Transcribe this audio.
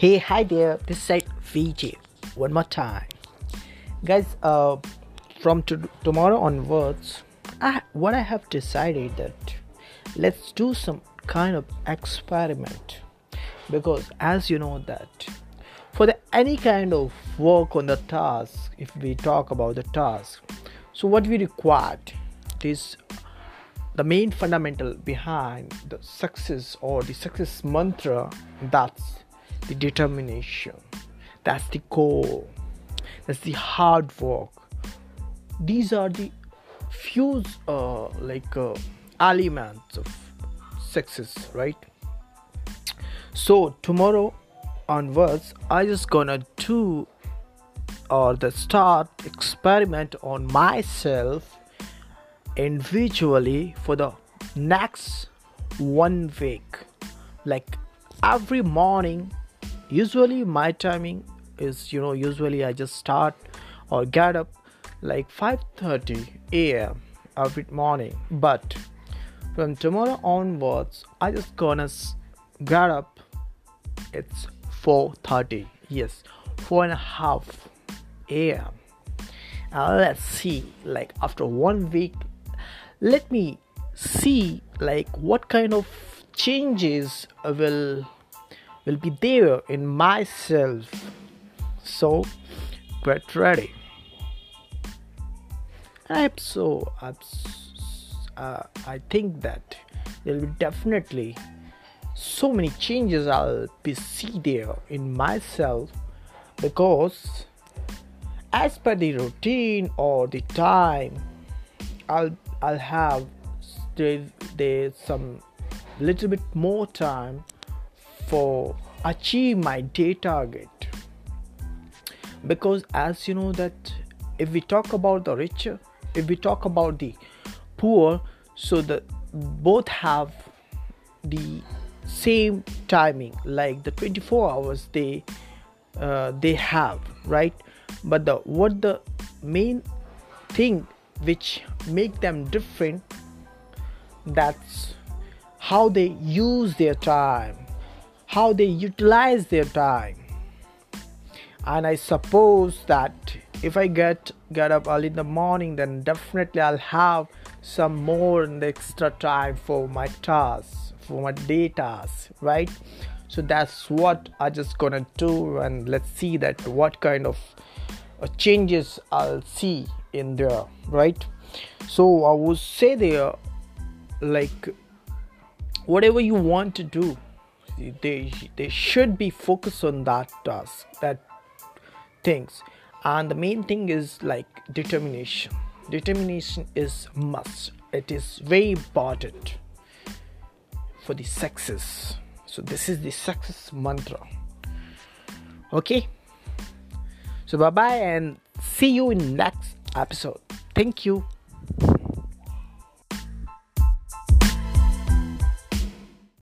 Hey, hi there. This is VJ. One more time, guys. Uh, from to- tomorrow onwards, I what I have decided that let's do some kind of experiment because as you know that for the any kind of work on the task, if we talk about the task, so what we required is the main fundamental behind the success or the success mantra that's the determination. That's the goal. That's the hard work. These are the few uh, like uh, elements of success right? So tomorrow onwards i just gonna do or the start experiment on myself individually for the next one week. Like every morning usually my timing is you know usually i just start or get up like 5:30 a.m. every morning but from tomorrow onwards i just gonna get up it's 4:30 yes four and a half a.m. Uh, let's see like after one week let me see like what kind of changes will will be there in myself. So get ready. I hope so uh, i think that there will be definitely so many changes i'll be see there in myself because as per the routine or the time i'll i'll have there's, there's some little bit more time for achieve my day target. Because as you know that if we talk about the rich if we talk about the poor so the both have the same timing like the 24 hours they uh, they have right? But the what the main thing which make them different that's how they use their time how they utilize their time. And i suppose that if i get get up early in the morning then definitely i'll have some more extra time for my tasks for my day tasks right? So that's what i just gonna do and let's see that what kind of uh, changes i'll see in there right? So i would say there like whatever you want to do they they should be focused on that task that things. And the main thing is like determination. Determination is must. It is very important for the success. So this is the success mantra. Okay? So bye bye and see you in next episode. Thank you